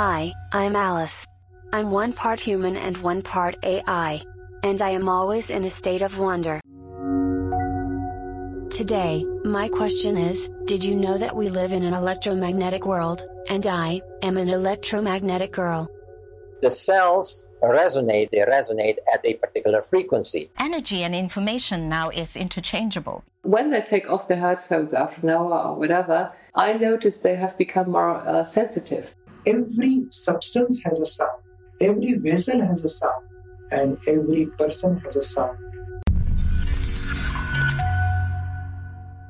Hi, I'm Alice. I'm one part human and one part AI. And I am always in a state of wonder. Today, my question is Did you know that we live in an electromagnetic world, and I am an electromagnetic girl? The cells resonate, they resonate at a particular frequency. Energy and information now is interchangeable. When they take off their headphones after an hour or whatever, I notice they have become more uh, sensitive. Every substance has a sound, every vessel has a sound, and every person has a sound.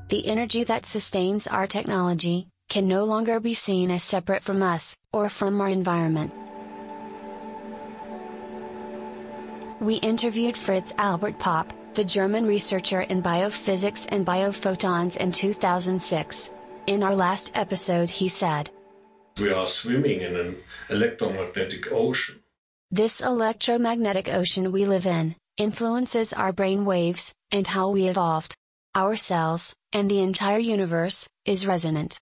The energy that sustains our technology can no longer be seen as separate from us, or from our environment. We interviewed Fritz Albert Popp, the German researcher in biophysics and biophotons in 2006. In our last episode, he said, We are swimming in an electromagnetic ocean. This electromagnetic ocean we live in influences our brain waves and how we evolved. Our cells, and the entire universe, is resonant.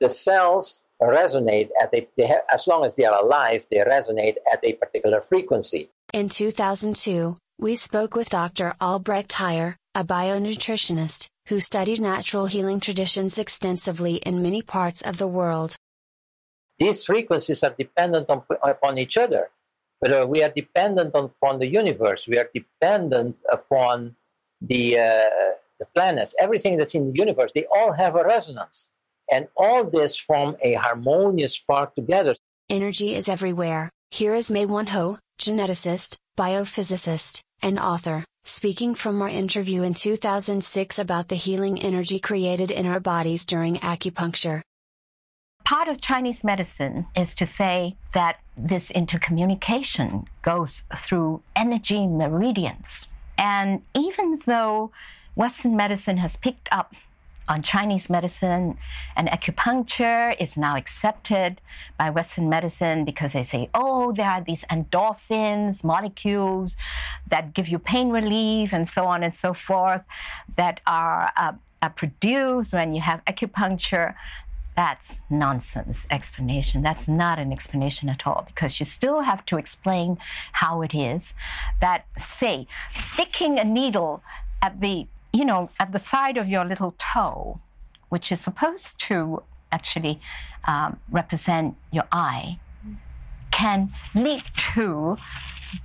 The cells resonate at a, they have, as long as they are alive, they resonate at a particular frequency. In 2002, we spoke with Dr. Albrecht Heyer, a bionutritionist, who studied natural healing traditions extensively in many parts of the world. These frequencies are dependent on, upon each other. But uh, we are dependent on, upon the universe. We are dependent upon the, uh, the planets. Everything that's in the universe, they all have a resonance. And all this form a harmonious part together. Energy is everywhere. Here is Mae-Wan Ho, geneticist, biophysicist, and author, speaking from our interview in 2006 about the healing energy created in our bodies during acupuncture. Part of Chinese medicine is to say that this intercommunication goes through energy meridians. And even though Western medicine has picked up on Chinese medicine and acupuncture is now accepted by Western medicine because they say, oh, there are these endorphins, molecules that give you pain relief and so on and so forth that are, uh, are produced when you have acupuncture. That's nonsense explanation. That's not an explanation at all because you still have to explain how it is that, say, sticking a needle at the you know, at the side of your little toe, which is supposed to actually um, represent your eye, can lead to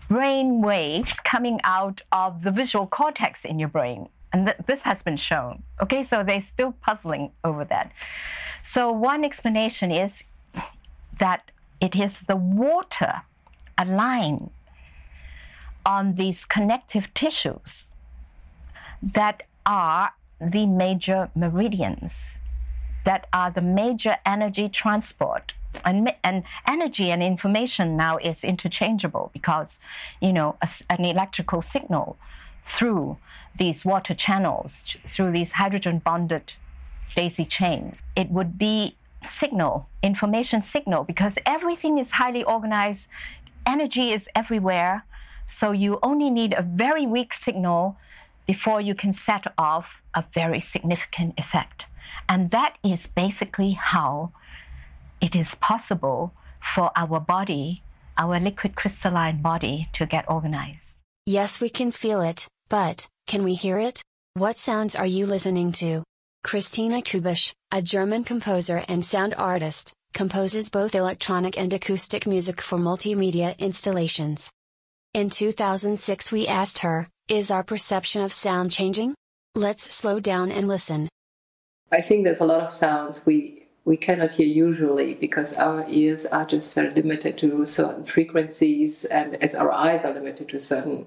brain waves coming out of the visual cortex in your brain. And th- this has been shown. Okay, so they're still puzzling over that. So, one explanation is that it is the water aligned on these connective tissues that are the major meridians, that are the major energy transport. And, and energy and information now is interchangeable because, you know, a, an electrical signal through these water channels, through these hydrogen bonded daisy chains, it would be signal, information signal, because everything is highly organized, energy is everywhere. So you only need a very weak signal before you can set off a very significant effect. And that is basically how it is possible for our body, our liquid crystalline body, to get organized. Yes, we can feel it, but can we hear it? What sounds are you listening to? Christina Kubisch, a German composer and sound artist, composes both electronic and acoustic music for multimedia installations. In 2006, we asked her, Is our perception of sound changing? Let's slow down and listen. I think there's a lot of sounds we we cannot hear usually because our ears are just very limited to certain frequencies and as our eyes are limited to certain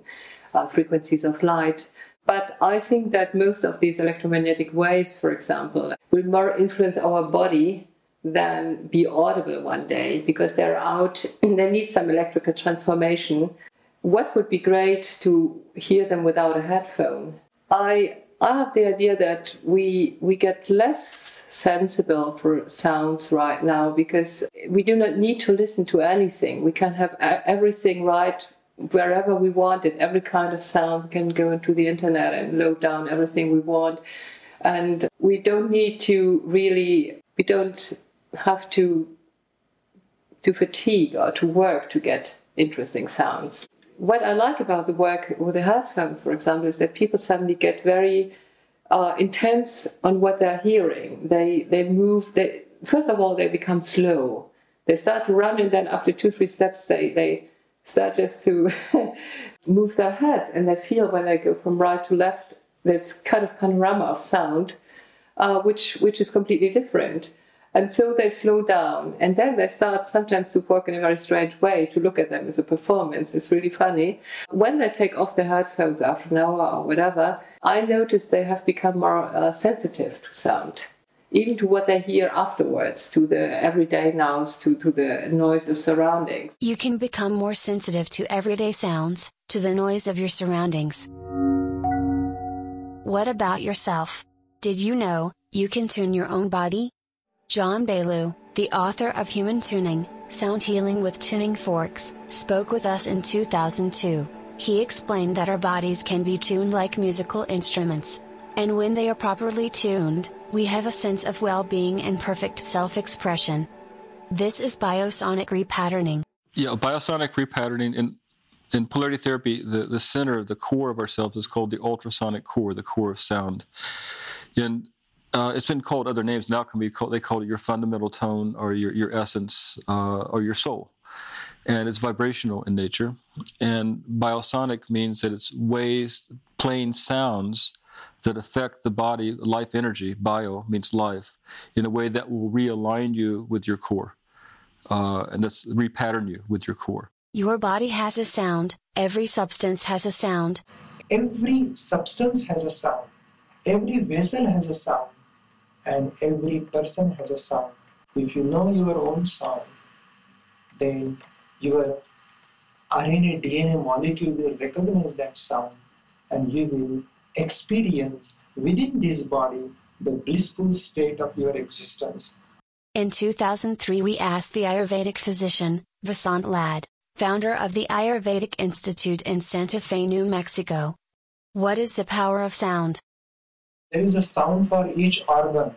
frequencies of light. But I think that most of these electromagnetic waves, for example, will more influence our body than be audible one day because they're out and they need some electrical transformation what would be great to hear them without a headphone. I I have the idea that we we get less sensible for sounds right now because we do not need to listen to anything. We can have everything right wherever we want it. Every kind of sound we can go into the internet and load down everything we want, and we don't need to really. We don't have to to fatigue or to work to get interesting sounds. What I like about the work with the headphones, for example, is that people suddenly get very uh, intense on what they're hearing. They they move. They first of all they become slow. They start to run, and then after two three steps, they they start just to move their heads, and they feel when they go from right to left this kind of panorama of sound, uh, which which is completely different. And so they slow down, and then they start sometimes to work in a very strange way to look at them as a performance. It's really funny. When they take off their headphones after an hour or whatever, I notice they have become more uh, sensitive to sound, even to what they hear afterwards, to the everyday noise, to, to the noise of surroundings. You can become more sensitive to everyday sounds, to the noise of your surroundings. What about yourself? Did you know, you can tune your own body? John Beaulieu, the author of Human Tuning, Sound Healing with Tuning Forks, spoke with us in 2002. He explained that our bodies can be tuned like musical instruments. And when they are properly tuned, we have a sense of well being and perfect self expression. This is biosonic repatterning. Yeah, biosonic repatterning in in polarity therapy, the, the center, the core of ourselves is called the ultrasonic core, the core of sound. And uh, it's been called other names now can be called they call it your fundamental tone or your, your essence uh, or your soul and it's vibrational in nature and biosonic means that it's ways playing sounds that affect the body life energy bio means life in a way that will realign you with your core uh, and that's repattern you with your core. Your body has a sound. Every substance has a sound. Every substance has a sound. Every vessel has a sound. And every person has a sound. If you know your own sound, then your RNA DNA molecule will recognize that sound and you will experience within this body the blissful state of your existence. In 2003, we asked the Ayurvedic physician, Vasant Lad, founder of the Ayurvedic Institute in Santa Fe, New Mexico. What is the power of sound? There is a sound for each organ.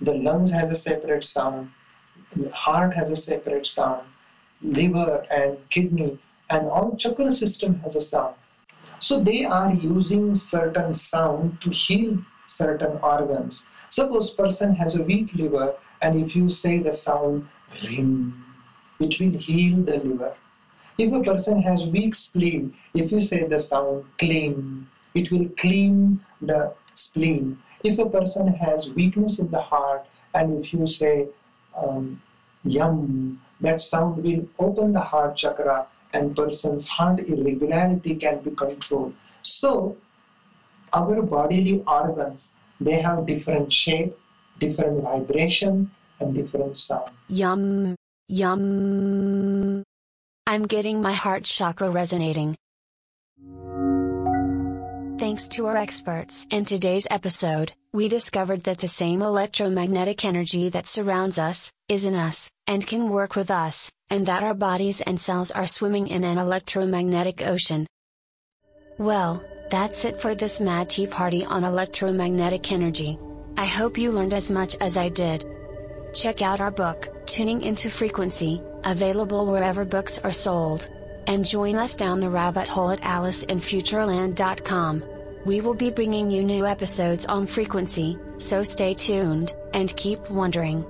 The lungs has a separate sound, heart has a separate sound, liver and kidney and all chakra system has a sound. So they are using certain sound to heal certain organs. Suppose a person has a weak liver and if you say the sound ring, it will heal the liver. If a person has weak spleen, if you say the sound clean, it will clean the spleen. If a person has weakness in the heart, and if you say um, yum, that sound will open the heart chakra and person's heart irregularity can be controlled. So our bodily organs, they have different shape, different vibration, and different sound. Yum, yum. I'm getting my heart chakra resonating. Thanks to our experts. In today's episode, we discovered that the same electromagnetic energy that surrounds us, is in us, and can work with us, and that our bodies and cells are swimming in an electromagnetic ocean. Well, that's it for this Mad Tea Party on electromagnetic energy. I hope you learned as much as I did. Check out our book, Tuning into Frequency, available wherever books are sold and join us down the rabbit hole at AliceInFutureland.com. We will be bringing you new episodes on frequency, so stay tuned, and keep wondering.